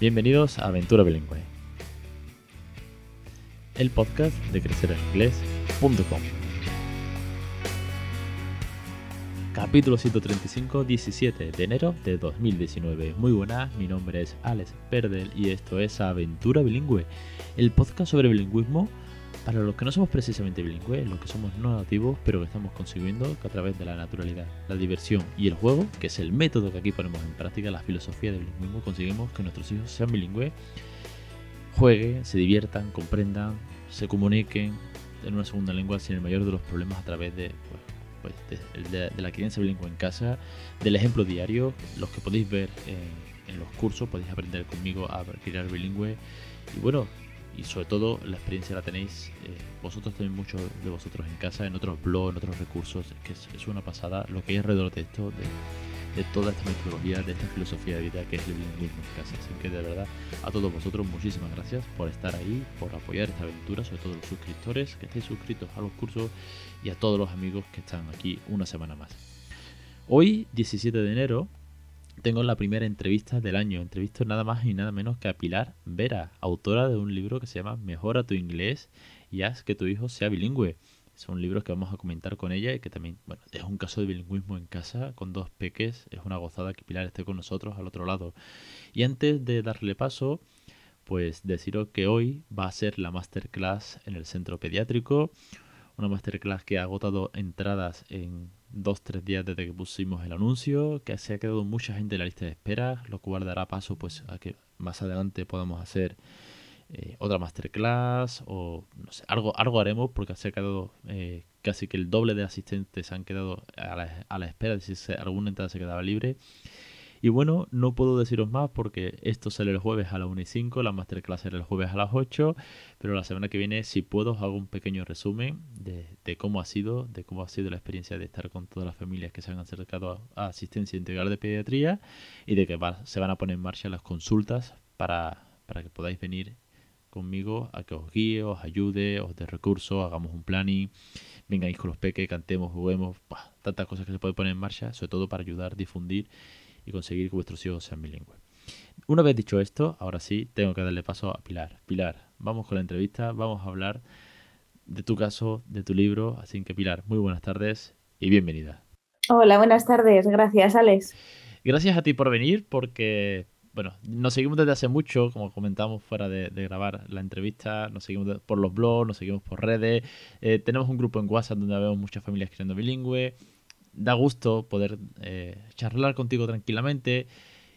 Bienvenidos a Aventura Bilingüe, el podcast de crecereninglés.com. Capítulo 135, 17 de enero de 2019. Muy buenas, mi nombre es Alex Perdel y esto es Aventura Bilingüe, el podcast sobre bilingüismo para los que no somos precisamente bilingües, los que somos no nativos, pero que estamos consiguiendo que a través de la naturalidad, la diversión y el juego, que es el método que aquí ponemos en práctica, la filosofía del bilingüismo, conseguimos que nuestros hijos sean bilingües, jueguen, se diviertan, comprendan, se comuniquen en una segunda lengua sin el mayor de los problemas a través de, pues, la crianza bilingüe en casa, del ejemplo diario, los que podéis ver en, en los cursos, podéis aprender conmigo a criar bilingüe. Y bueno, y sobre todo la experiencia la tenéis eh, vosotros también muchos de vosotros en casa, en otros blogs, en otros recursos, que es, una pasada lo que hay alrededor de esto, de, de, toda esta metodología, de esta filosofía de vida que es el bilingüismo en casa. Así que de verdad a todos vosotros muchísimas gracias por estar ahí, por apoyar esta aventura, sobre todo los suscriptores que estéis suscritos a los cursos y a todos los amigos que están aquí una semana más. Hoy, 17 de enero, tengo la primera entrevista del año. Entrevisto nada más y nada menos que a Pilar Vera, autora de un libro que se llama Mejora tu inglés y haz que tu hijo sea bilingüe. Son libros que vamos a comentar con ella y que también, bueno, es un caso de bilingüismo en casa con dos peques. Es una gozada que Pilar esté con nosotros al otro lado. Y antes de darle paso, pues deciros que hoy va a ser la masterclass en el centro pediátrico. Una masterclass que ha agotado entradas en dos, tres días desde que pusimos el anuncio, que se ha quedado mucha gente en la lista de espera, lo cual dará paso pues a que más adelante podamos hacer eh, otra masterclass o no sé, algo, algo haremos porque se ha quedado eh, casi que el doble de asistentes han quedado a la, a la espera si alguna entrada se quedaba libre. Y bueno, no puedo deciros más porque esto sale el jueves a las 1 y 5, la masterclass será el jueves a las 8, pero la semana que viene, si puedo, os hago un pequeño resumen de, cómo ha sido, de cómo ha sido la experiencia de estar con todas las familias que se han acercado a, asistencia integral de pediatría y de que se van a poner en marcha las consultas para, para que podáis venir conmigo a que os guíe, os ayude, os dé recursos, hagamos un planning, vengáis con los peques, cantemos, juguemos, tantas cosas que se pueden poner en marcha, sobre todo para ayudar, difundir y conseguir que vuestros hijos sean bilingües. Una vez dicho esto, ahora sí, tengo que darle paso a Pilar. Pilar, vamos con la entrevista, vamos a hablar de tu caso, de tu libro. Así que Pilar, muy buenas tardes y bienvenida. Hola, buenas tardes. Gracias, Alex. Gracias a ti por venir porque, bueno, nos seguimos desde hace mucho, como comentamos fuera de, grabar la entrevista, nos seguimos por los blogs, nos seguimos por redes, eh, tenemos un grupo en WhatsApp donde vemos muchas familias creando bilingüe, da gusto poder eh, charlar contigo tranquilamente.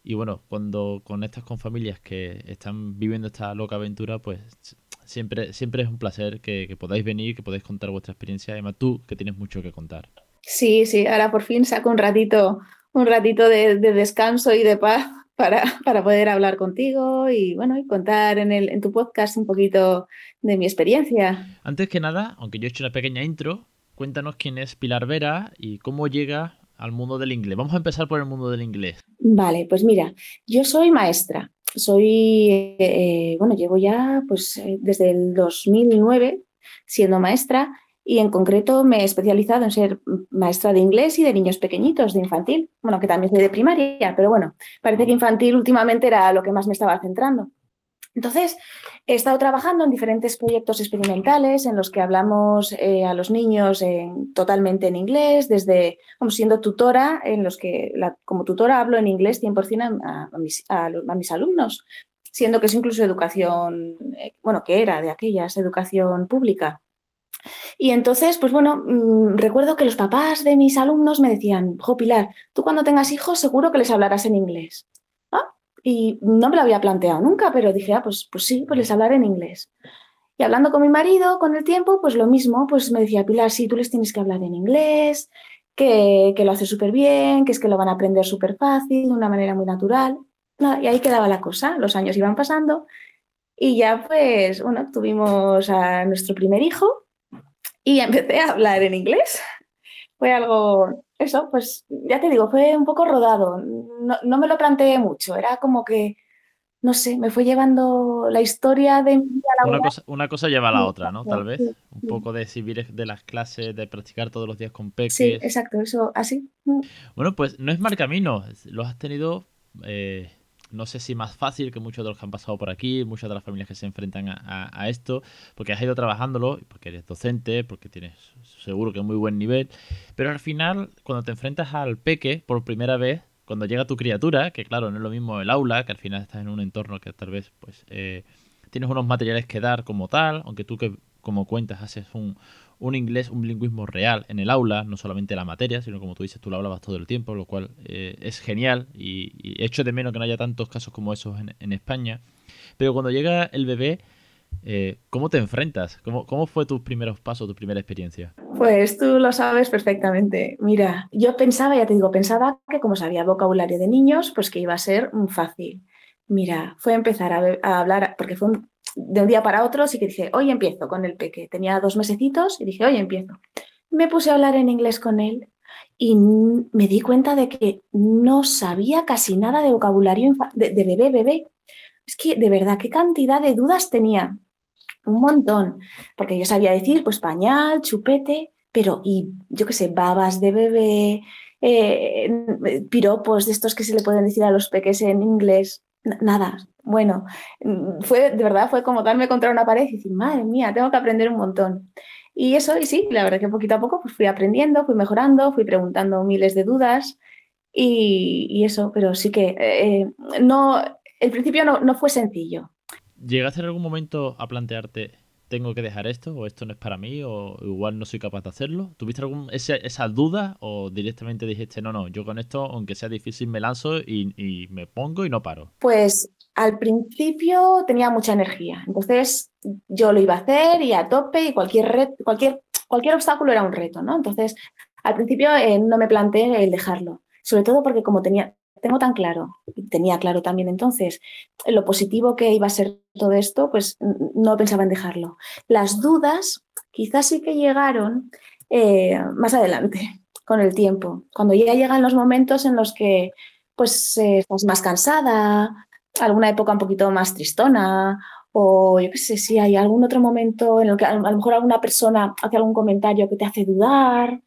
Y bueno, cuando conectas con familias que están viviendo esta loca aventura, pues siempre, siempre es un placer que, podáis venir, que podáis contar vuestra experiencia. Además, tú que tienes mucho que contar. Sí, sí, ahora por fin saco un ratito, un ratito de, descanso y de paz para, para, poder hablar contigo y bueno, y contar en, el, en tu podcast un poquito de mi experiencia. Antes que nada, aunque yo he hecho una pequeña intro, Cuéntanos quién es Pilar Vera y cómo llega al mundo del inglés. Vamos a empezar por el mundo del inglés. Vale, pues mira, yo soy maestra. Soy, eh, bueno, llevo ya pues eh, desde el 2009 siendo maestra y en concreto me he especializado en ser maestra de inglés y de niños pequeñitos, de infantil. Bueno, que también soy de primaria, pero bueno, parece que infantil últimamente era lo que más me estaba centrando. Entonces, he estado trabajando en diferentes proyectos experimentales en los que hablamos eh, a los niños totalmente en inglés, desde como siendo tutora, en los que como tutora hablo en inglés 100% a, a, mis, alumnos, siendo que es incluso educación, eh, bueno, que era de aquellas, educación pública. Y entonces, pues bueno, mm, recuerdo que los papás de mis alumnos me decían, Jo Pilar, tú cuando tengas hijos seguro que les hablarás en inglés. Y no me lo había planteado nunca, pero dije, ah, pues, pues sí, pues les hablaré en inglés. Y hablando con mi marido, con el tiempo, pues lo mismo, pues me decía, Pilar, sí, tú les tienes que hablar en inglés, que, que lo hace súper bien, que es que lo van a aprender súper fácil, de una manera muy natural. y ahí quedaba la cosa, los años iban pasando y ya pues, bueno, tuvimos a nuestro primer hijo y empecé a hablar en inglés. Fue algo eso, pues ya te digo, fue un poco rodado. No, me lo planteé mucho, era como que, no sé, me fue llevando la historia de una cosa, una cosa lleva a la otra, ¿no? Tal vez. Un poco de civil de las clases, de practicar todos los días con peques. Sí, exacto, eso, así. Bueno, pues no es mal camino. Lo has tenido. Eh, no sé si más fácil que muchos de los que han pasado por aquí, muchas de las familias que se enfrentan a, esto, porque has ido trabajándolo, porque eres docente, porque tienes seguro que muy buen nivel, pero al final, cuando te enfrentas al peque por primera vez, cuando llega tu criatura, que claro, no es lo mismo el aula, que al final estás en un entorno que tal vez pues eh, tienes unos materiales que dar como tal, aunque tú que como cuentas haces un, un inglés, un bilingüismo real en el aula, no solamente la materia, sino como tú dices, tú lo hablabas todo el tiempo, lo cual eh, es genial y, echo de menos que no haya tantos casos como esos en, España. Pero cuando llega el bebé, eh, ¿cómo te enfrentas? ¿Cómo, ¿Cómo fue tus primeros pasos, tu primera experiencia? Pues tú lo sabes perfectamente. Mira, yo pensaba, ya te digo, pensaba que como sabía vocabulario de niños, pues que iba a ser fácil. Mira, fue empezar a, a hablar, porque fue un, de un día para otro sí que dije, hoy empiezo con el peque. Tenía dos mesecitos y dije, hoy empiezo. Me puse a hablar en inglés con él y me di cuenta de que no sabía casi nada de vocabulario de, bebé, bebé. Es que de verdad, qué cantidad de dudas tenía. Un montón. Porque yo sabía decir, pues pañal, chupete, pero y yo qué sé, babas de bebé, eh, piropos de estos que se le pueden decir a los peques en inglés nada. Bueno, mm, fue de verdad, fue como darme contra una pared y decir, madre mía, tengo que aprender un montón. Y eso, y sí, la verdad que poquito a poco pues fui aprendiendo, fui mejorando, fui preguntando miles de dudas y, eso, pero sí que eh, no, el principio no, no fue sencillo. ¿Llegaste en algún momento a plantearte tengo que dejar esto o esto no es para mí o igual no soy capaz de hacerlo? ¿Tuviste algún, esa, duda o directamente dijiste, no, no, yo con esto, aunque sea difícil, me lanzo y, me pongo y no paro? Pues al principio tenía mucha energía, entonces yo lo iba a hacer y a tope y cualquier, cualquier, cualquier obstáculo era un reto, ¿no? Entonces al principio eh, no me planteé el dejarlo, sobre todo porque como tenía, tengo tan claro, tenía claro también entonces, lo positivo que iba a ser todo esto, pues no pensaba en dejarlo. Las dudas quizás sí que llegaron eh, más adelante, con el tiempo, cuando ya llegan los momentos en los que pues eh, estás más cansada, alguna época un poquito más tristona, o yo qué sé, si hay algún otro momento en el que a lo mejor alguna persona hace algún comentario que te hace dudar,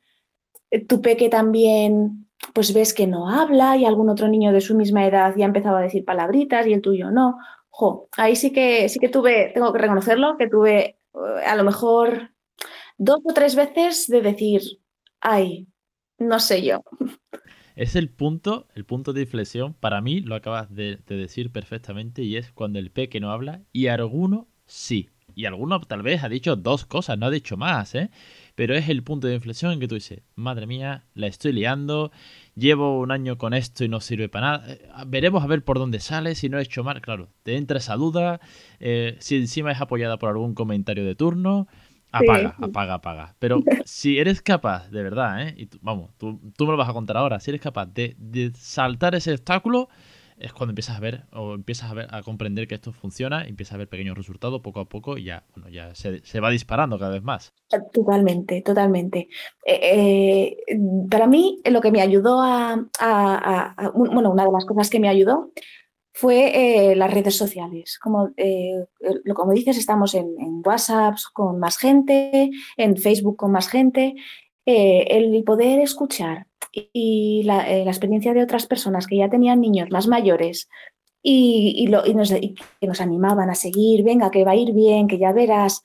eh, tu peque también pues ves que no habla y algún otro niño de su misma edad ya ha empezado a decir palabritas y el tuyo no. Jo, ahí sí que sí que tuve, tengo que reconocerlo, que tuve eh, a lo mejor dos o tres veces de decir, ay, no sé yo. Es el punto, el punto de inflexión, para mí lo acabas de, de decir perfectamente, y es cuando el peque no habla y alguno sí. Y alguno tal vez ha dicho dos cosas, no ha dicho más, ¿eh? Pero es el punto de inflexión en que tú dices, madre mía, la estoy liando, llevo un año con esto y no sirve para nada, eh, veremos a ver por dónde sale, si no he hecho mal, claro, te entra esa duda, eh, si encima es apoyada por algún comentario de turno, apaga, apaga, apaga. Pero si eres capaz, de verdad, ¿eh? y vamos, tú, me lo vas a contar ahora, si eres capaz de, de saltar ese obstáculo, es cuando empiezas a ver o empiezas a ver a comprender que esto funciona, empiezas a ver pequeños resultados poco a poco y ya, bueno, ya se, va disparando cada vez más. Totalmente, totalmente. Eh, eh, para mí, lo que me ayudó a, bueno, una de las cosas que me ayudó fue eh, las redes sociales. Como, como dices, estamos en, en, WhatsApp con más gente, en Facebook con más gente. el poder escuchar y eh, la, experiencia de otras personas que ya tenían niños más mayores y, nos, que nos animaban a seguir, venga, que va a ir bien, que ya verás.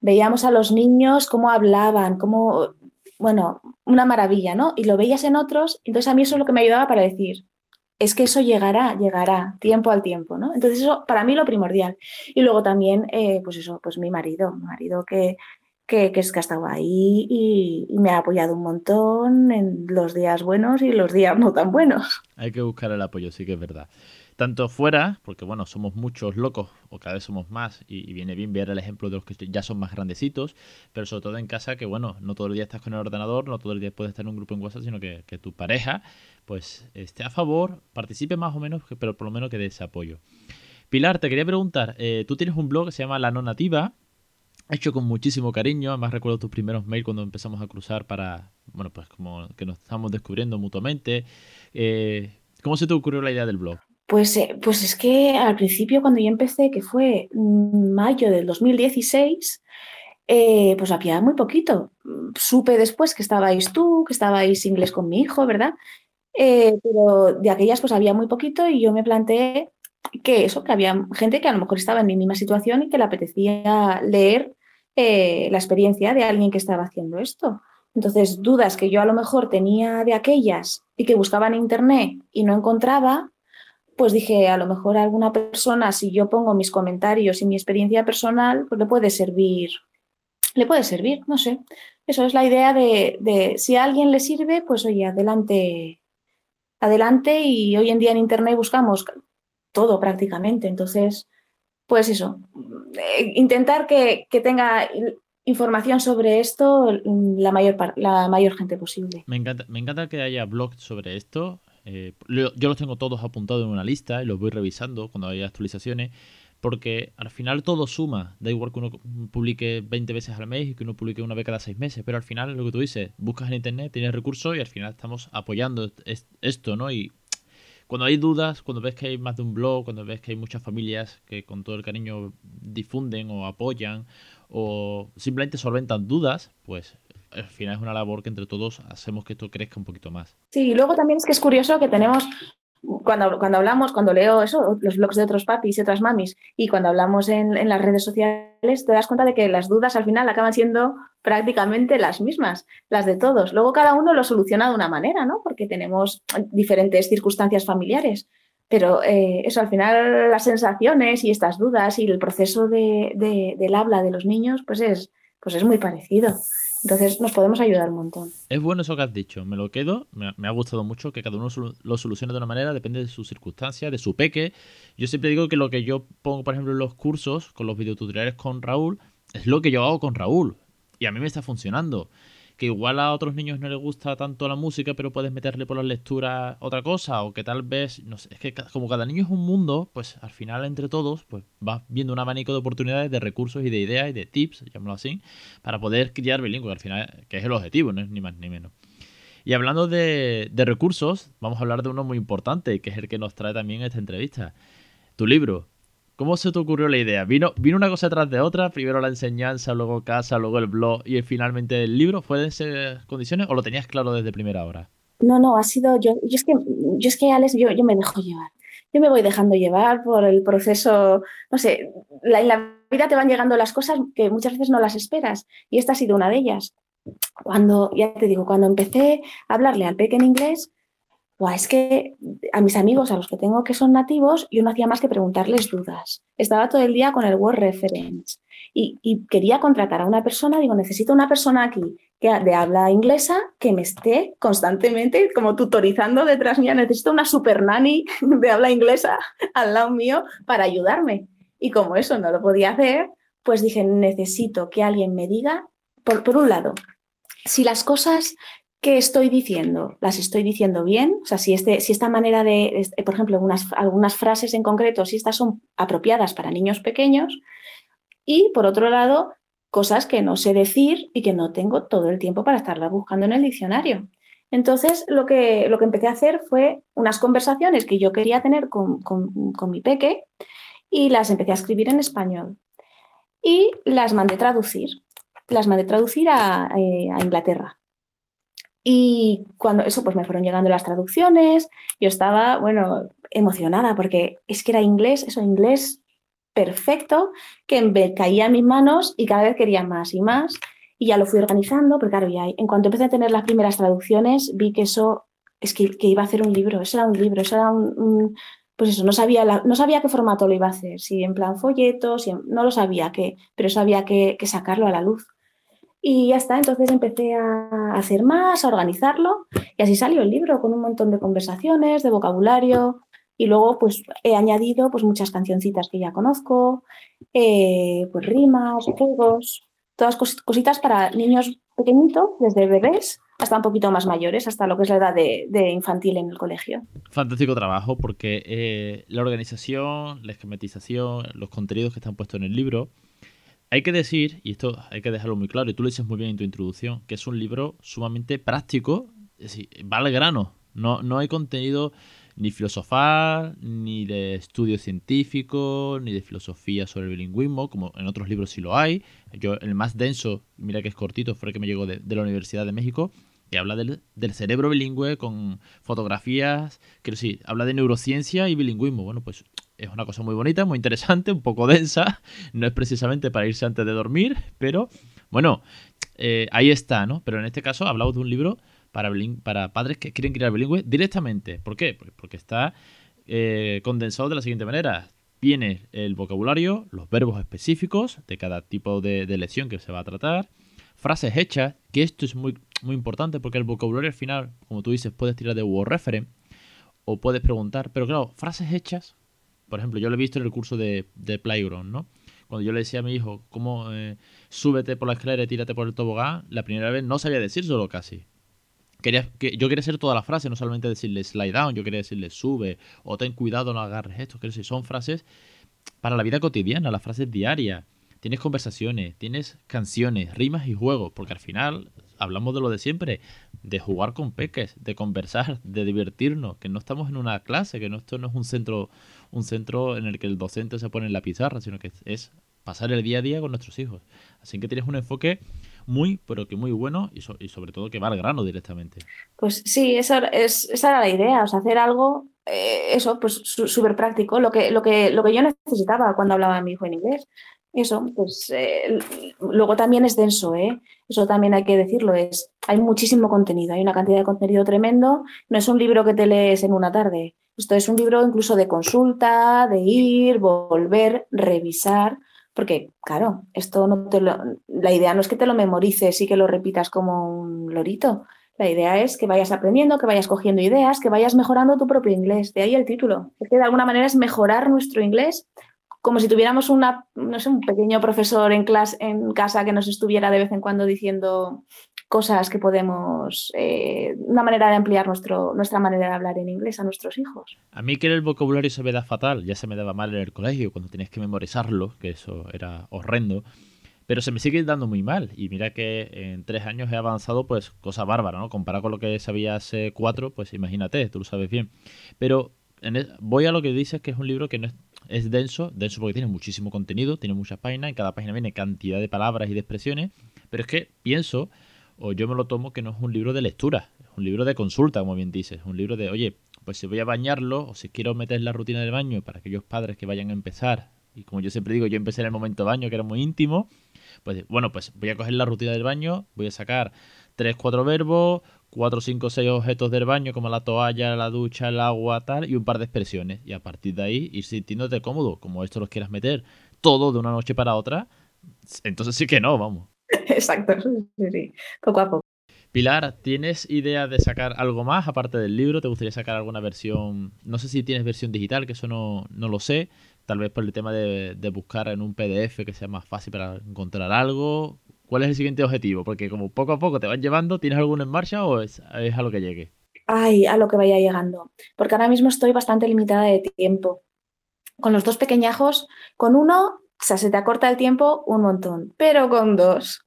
Veíamos a los niños cómo hablaban, cómo, bueno, una maravilla, ¿no? Y lo veías en otros, entonces a mí eso es lo que me ayudaba para decir, es que eso llegará, llegará, tiempo al tiempo, ¿no? Entonces eso para mí lo primordial. Y luego también, eh, pues eso, pues mi marido, mi marido que que, es que ha estado ahí y, me ha apoyado un montón en los días buenos y los días no tan buenos. Hay que buscar el apoyo, sí que es verdad. Tanto fuera, porque bueno, somos muchos locos, o cada vez somos más, y, viene bien ver el ejemplo de los que ya son más grandecitos, pero sobre todo en casa, que bueno, no todo el día estás con el ordenador, no todo el día puedes estar en un grupo en WhatsApp, sino que, tu pareja, pues esté a favor, participe más o menos, pero por lo menos que dé ese apoyo. Pilar, te quería preguntar, eh, tú tienes un blog que se llama La No Nativa, hecho con muchísimo cariño. Además recuerdo tus primeros mails cuando empezamos a cruzar para, bueno, pues como que nos estamos descubriendo mutuamente. Eh, ¿Cómo se te ocurrió la idea del blog? Pues, eh, pues es que al principio cuando yo empecé, que fue mayo del 2016, eh, pues había muy poquito. Supe después que estabais tú, que estabais inglés con mi hijo, ¿verdad? pero de aquellas pues había muy poquito y yo me planteé que eso, que había gente que a lo mejor estaba en mi misma situación y que le apetecía leer eh, la experiencia de alguien que estaba haciendo esto. Entonces, dudas que yo a lo mejor tenía de aquellas y que buscaba en internet y no encontraba, pues dije, a lo mejor a alguna persona, si yo pongo mis comentarios y mi experiencia personal, pues le puede servir, le puede servir, no sé. Eso es la idea de, de si a alguien le sirve, pues oye, adelante, adelante y hoy en día en internet buscamos todo prácticamente. Entonces, pues eso, eh, intentar que, tenga información sobre esto la mayor, la mayor gente posible. Me encanta, me encanta que haya blogs sobre esto. Eh, yo los tengo todos apuntados en una lista y los voy revisando cuando haya actualizaciones porque al final todo suma. Da igual que uno publique 20 veces al mes y que uno publique una vez cada 6 meses, pero al final lo que tú dices, buscas en internet, tienes recursos y al final estamos apoyando esto, ¿no? Y cuando hay dudas, cuando ves que hay más de un blog, cuando ves que hay muchas familias que con todo el cariño difunden o apoyan o simplemente solventan dudas, pues al final es una labor que entre todos hacemos que esto crezca un poquito más. Sí, y luego también es que es curioso que tenemos cuando, cuando hablamos, cuando leo eso, los blogs de otros papis y otras mamis, y cuando hablamos en, en, las redes sociales, te das cuenta de que las dudas al final acaban siendo prácticamente las mismas, las de todos. Luego cada uno lo soluciona de una manera, ¿no? Porque tenemos diferentes circunstancias familiares. Pero eh, eso, al final, las sensaciones y estas dudas y el proceso de, de, del habla de los niños, pues es, pues es muy parecido. Entonces nos podemos ayudar un montón. Es bueno eso que has dicho, me lo quedo, me, ha gustado mucho que cada uno lo solucione de una manera, depende de sus circunstancias, de su peque. Yo siempre digo que lo que yo pongo, por ejemplo, en los cursos, con los videotutoriales con Raúl, es lo que yo hago con Raúl. Y a mí me está funcionando que igual a otros niños no les gusta tanto la música, pero puedes meterle por las lecturas otra cosa, o que tal vez, no sé, es que como cada niño es un mundo, pues al final entre todos, pues vas viendo un abanico de oportunidades, de recursos y de ideas y de tips, llámalo así, para poder criar bilingüe, al final, que es el objetivo, no es ni más ni menos. Y hablando de, de recursos, vamos a hablar de uno muy importante, que es el que nos trae también esta entrevista. Tu libro, ¿Cómo se te ocurrió la idea? ¿Vino, ¿Vino una cosa tras de otra? Primero la enseñanza, luego casa, luego el blog y finalmente el libro. ¿Fue de esas condiciones o lo tenías claro desde primera hora? No, no, ha sido yo. Yo es que, yo es que Alex, yo, yo me dejo llevar. Yo me voy dejando llevar por el proceso, no sé, en la vida te van llegando las cosas que muchas veces no las esperas y esta ha sido una de ellas. Cuando, ya te digo, cuando empecé a hablarle al pequeño inglés, es que a mis amigos, a los que tengo que son nativos, yo no hacía más que preguntarles dudas. Estaba todo el día con el Word Reference y, quería contratar a una persona, digo, necesito una persona aquí que de habla inglesa que me esté constantemente como tutorizando detrás mía. Necesito una super nanny de habla inglesa al lado mío para ayudarme. Y como eso no lo podía hacer, pues dije, necesito que alguien me diga, por, por un lado, si las cosas ¿Qué estoy diciendo? ¿Las estoy diciendo bien? O sea, si, este, si esta manera de, por ejemplo, algunas, frases en concreto, si estas son apropiadas para niños pequeños. Y por otro lado, cosas que no sé decir y que no tengo todo el tiempo para estarlas buscando en el diccionario. Entonces, lo que, lo que empecé a hacer fue unas conversaciones que yo quería tener con, mi peque y las empecé a escribir en español. Y las mandé traducir. Las mandé traducir a eh, Inglaterra. Y cuando eso, pues me fueron llegando las traducciones, yo estaba, bueno, emocionada porque es que era inglés, eso, inglés perfecto, que me caía en mis manos y cada vez quería más y más. Y ya lo fui organizando, pero claro, ya en cuanto empecé a tener las primeras traducciones, vi que eso, es que, iba a hacer un libro, eso era un libro, eso era un, pues eso, no sabía, no sabía qué formato lo iba a hacer, si en plan folletos, si no lo sabía, qué, pero sabía que, que sacarlo a la luz. Y ya está, entonces empecé a hacer más, a organizarlo y así salió el libro con un montón de conversaciones, de vocabulario y luego pues he añadido pues muchas cancioncitas que ya conozco, eh, pues rimas, juegos, todas cositas para niños pequeñitos, desde bebés hasta un poquito más mayores, hasta lo que es la edad de, infantil en el colegio. Fantástico trabajo porque eh, la organización, la esquematización, los contenidos que están puestos en el libro hay que decir, y esto hay que dejarlo muy claro, y tú lo dices muy bien en tu introducción, que es un libro sumamente práctico, es decir, va grano. No, no hay contenido ni filosofal, ni de estudio científico, ni de filosofía sobre el bilingüismo, como en otros libros sí lo hay. Yo, el más denso, mira que es cortito, fue el que me llegó de, la Universidad de México, que habla del, cerebro bilingüe con fotografías, quiero decir, habla de neurociencia y bilingüismo. Bueno, pues es una cosa muy bonita, muy interesante, un poco densa. No es precisamente para irse antes de dormir, pero bueno, eh, ahí está, ¿no? Pero en este caso hablamos de un libro para, para padres que quieren criar bilingüe directamente. ¿Por qué? Pues porque está eh, condensado de la siguiente manera. Viene el vocabulario, los verbos específicos de cada tipo de, de lección que se va a tratar, frases hechas, que esto es muy, muy importante porque el vocabulario al final, como tú dices, puedes tirar de word reference o puedes preguntar, pero claro, frases hechas, por ejemplo, yo lo he visto en el curso de, Playground, ¿no? Cuando yo le decía a mi hijo, ¿cómo eh, súbete por la escalera y tírate por el tobogán? La primera vez no sabía decir solo casi. Quería, que, yo quería hacer toda la frase, no solamente decirle slide down, yo quería decirle sube o ten cuidado, no agarres esto. Que son frases para la vida cotidiana, las frases diarias. Tienes conversaciones, tienes canciones, rimas y juegos, porque al final hablamos de lo de siempre, de jugar con peques, de conversar, de divertirnos, que no estamos en una clase, que no, esto no es un centro, un centro en el que el docente se pone en la pizarra, sino que es pasar el día a día con nuestros hijos. Así que tienes un enfoque muy, pero que muy bueno y, sobre todo que va al grano directamente. Pues sí, esa, es, esa era la idea, o sea, hacer algo, eh, eso, pues súper práctico, lo que, lo, que, lo que yo necesitaba cuando hablaba a mi hijo en inglés. Eso, pues eh, luego también es denso, ¿eh? Eso también hay que decirlo, es, hay muchísimo contenido, hay una cantidad de contenido tremendo, no es un libro que te lees en una tarde, esto es un libro incluso de consulta, de ir, volver, revisar, porque claro, esto no te lo, la idea no es que te lo memorices y que lo repitas como un lorito, la idea es que vayas aprendiendo, que vayas cogiendo ideas, que vayas mejorando tu propio inglés, de ahí el título, es que de alguna manera es mejorar nuestro inglés como si tuviéramos una, no sé, un pequeño profesor en, clase, en casa que nos estuviera de vez en cuando diciendo cosas que podemos, eh, una manera de ampliar nuestro, nuestra manera de hablar en inglés a nuestros hijos. A mí que el vocabulario se me da fatal, ya se me daba mal en el colegio cuando tenías que memorizarlo, que eso era horrendo, pero se me sigue dando muy mal. Y mira que en tres años he avanzado, pues cosa bárbara, ¿no? Comparado con lo que sabía hace cuatro, pues imagínate, tú lo sabes bien. Pero e, voy a lo que dices que es un libro que no es es denso, denso porque tiene muchísimo contenido, tiene muchas páginas, en cada página viene cantidad de palabras y de expresiones, pero es que pienso, o yo me lo tomo, que no es un libro de lectura, es un libro de consulta, como bien dices, un libro de, oye, pues si voy a bañarlo o si quiero meter la rutina del baño para aquellos padres que vayan a empezar, y como yo siempre digo, yo empecé en el momento baño, que era muy íntimo, pues bueno, pues voy a coger la rutina del baño, voy a sacar tres, cuatro verbos, cuatro, cinco, seis objetos del baño, como la toalla, la ducha, el agua, tal, y un par de expresiones. Y a partir de ahí ir sintiéndote cómodo, como esto los quieras meter todo de una noche para otra, entonces sí que no, vamos. Exacto, sí, sí, poco a poco. Pilar, ¿tienes idea de sacar algo más aparte del libro? ¿Te gustaría sacar alguna versión? No sé si tienes versión digital, que eso no, no lo sé. Tal vez por el tema de, de buscar en un PDF que sea más fácil para encontrar algo. ¿Cuál es el siguiente objetivo? Porque como poco a poco te van llevando, ¿tienes alguno en marcha o es, a lo que llegue? Ay, a lo que vaya llegando. Porque ahora mismo estoy bastante limitada de tiempo. Con los dos pequeñajos, con uno, o sea, se te acorta el tiempo un montón, pero con dos,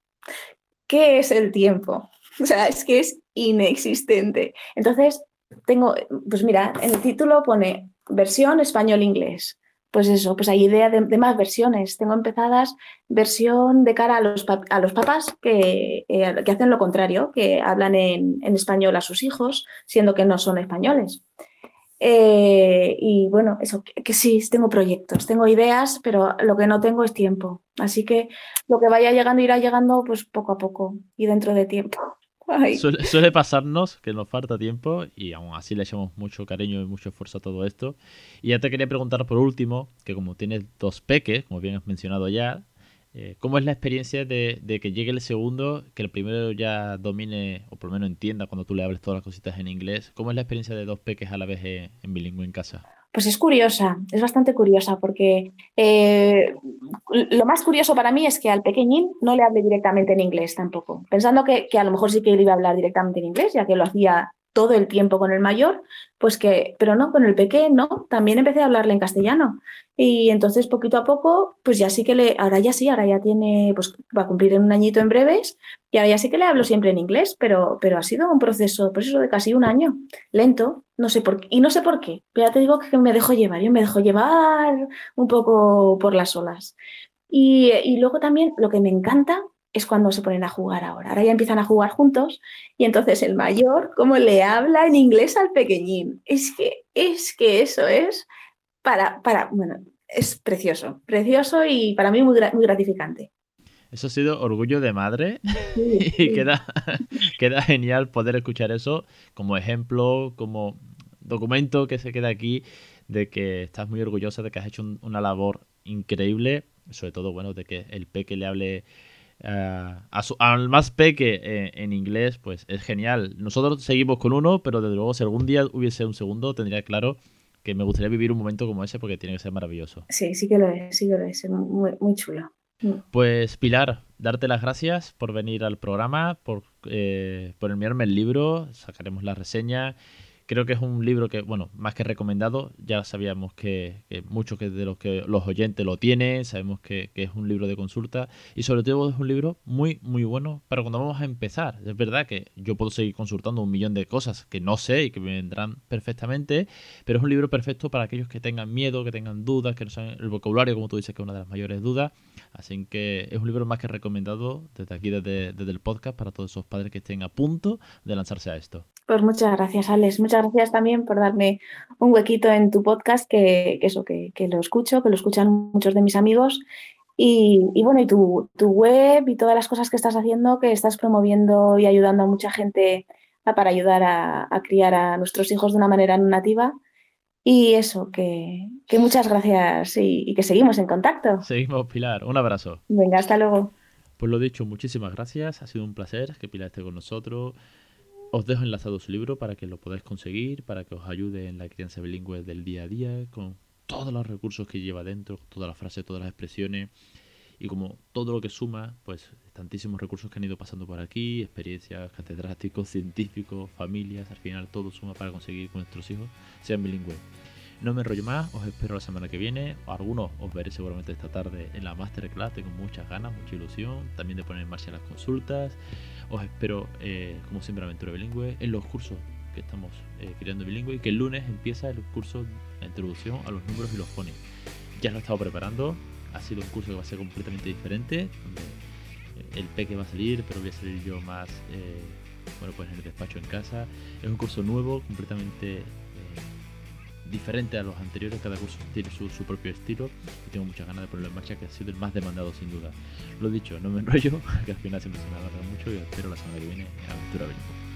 ¿qué es el tiempo? O sea, es que es inexistente. Entonces, tengo, pues mira, en el título pone versión español-inglés pues eso, pues hay idea de, más versiones. Tengo empezadas versión de cara a los, a los papás que, eh, que, hacen lo contrario, que hablan en, en, español a sus hijos, siendo que no son españoles. Eh, y bueno, eso, que, que, sí, tengo proyectos, tengo ideas, pero lo que no tengo es tiempo. Así que lo que vaya llegando irá llegando pues poco a poco y dentro de tiempo. Suele, pasarnos que nos falta tiempo y aún así le echamos mucho cariño y mucho esfuerzo a todo esto. Y ya te quería preguntar por último, que como tienes dos peques, como bien has mencionado ya, eh, ¿cómo es la experiencia de, que llegue el segundo, que el primero ya domine o por lo menos entienda cuando tú le hables todas las cositas en inglés? ¿Cómo es la experiencia de dos peques a la vez en bilingüe en casa? Pues es curiosa, es bastante curiosa, porque eh, lo más curioso para mí es que al pequeñín no le hable directamente en inglés tampoco, pensando que, que a lo mejor sí que él iba a hablar directamente en inglés, ya que lo hacía todo el tiempo con el mayor, pues que, pero no, con el pequeño, también empecé a hablarle en castellano. Y entonces poquito a poco, pues ya sí que le, ahora ya sí, ahora ya tiene, pues va a cumplir un añito en breves, y ahora ya sí que le hablo siempre en inglés, pero, pero ha sido un proceso, pues eso de casi un año, lento, no sé por qué, y no sé por qué, ya te digo que me dejo llevar, yo me dejo llevar un poco por las olas. Y, y luego también lo que me encanta es cuando se ponen a jugar ahora. Ahora ya empiezan a jugar juntos y entonces el mayor, como le habla en inglés al pequeñín. Es que, es que eso es para, para, bueno, es precioso, precioso y para mí muy, muy gratificante. Eso ha sido orgullo de madre y Queda, queda genial poder escuchar eso como ejemplo, como documento que se queda aquí de que estás muy orgullosa de que has hecho una labor increíble, sobre todo, bueno, de que el peque le hable eh, al más peque eh, en inglés, pues es genial. Nosotros seguimos con uno, pero desde luego si algún día hubiese un segundo, tendría claro que me gustaría vivir un momento como ese porque tiene que ser maravilloso. Sí, sí que lo es, sí que lo es, muy, muy chulo. Mm. Pues Pilar, darte las gracias por venir al programa, por, eh, por enviarme el libro, sacaremos la reseña Creo que es un libro que, bueno, más que recomendado, ya sabíamos que, muchos que de los que los oyentes lo tienen, sabemos que, es un libro de consulta y sobre todo es un libro muy, muy bueno para cuando vamos a empezar. Es verdad que yo puedo seguir consultando un millón de cosas que no sé y que me vendrán perfectamente, pero es un libro perfecto para aquellos que tengan miedo, que tengan dudas, que no saben el vocabulario, como tú dices, que es una de las mayores dudas. Así que es un libro más que recomendado desde aquí, desde, desde el podcast, para todos esos padres que estén a punto de lanzarse a esto. Pues muchas gracias, Alex. Muchas gracias también por darme un huequito en tu podcast, que, eso, que, lo escucho, que lo escuchan muchos de mis amigos. Y, bueno, y tu, web y todas las cosas que estás haciendo, que estás promoviendo y ayudando a mucha gente para ayudar a, criar a nuestros hijos de una manera nativa. Y eso, que, muchas gracias y, y, que seguimos en contacto. Seguimos, Pilar. Un abrazo. Venga, hasta luego. Pues lo dicho, muchísimas gracias. Ha sido un placer que Pilar esté con nosotros. Os dejo enlazado su libro para que lo podáis conseguir, para que os ayude en la crianza bilingüe del día a día, con todos los recursos que lleva dentro, todas las frases, todas las expresiones. Y como todo lo que suma, pues tantísimos recursos que han ido pasando por aquí, experiencias, catedráticos, científicos, familias, al final todo suma para conseguir que nuestros hijos sean bilingües. No me enrollo más, os espero la semana que viene. Algunos os veré seguramente esta tarde en la masterclass, tengo muchas ganas, mucha ilusión, también de poner en marcha las consultas. Os espero, eh, como siempre, Aventura Bilingüe, en los cursos que estamos eh, creando bilingüe y que el lunes empieza el curso de introducción a los números y los fones. Ya lo he estado preparando, ha sido un curso que va a ser completamente diferente, donde eh, el peque va a salir, pero voy a salir yo más, bueno, pues en el despacho en casa. Es un curso nuevo, completamente diferente a los anteriores, cada curso tiene su, propio estilo y tengo muchas ganas de ponerlo en marcha, que ha sido el más demandado sin duda. Lo dicho, no me enrollo, que al final siempre se me alarga mucho y espero la semana que viene en Aventura.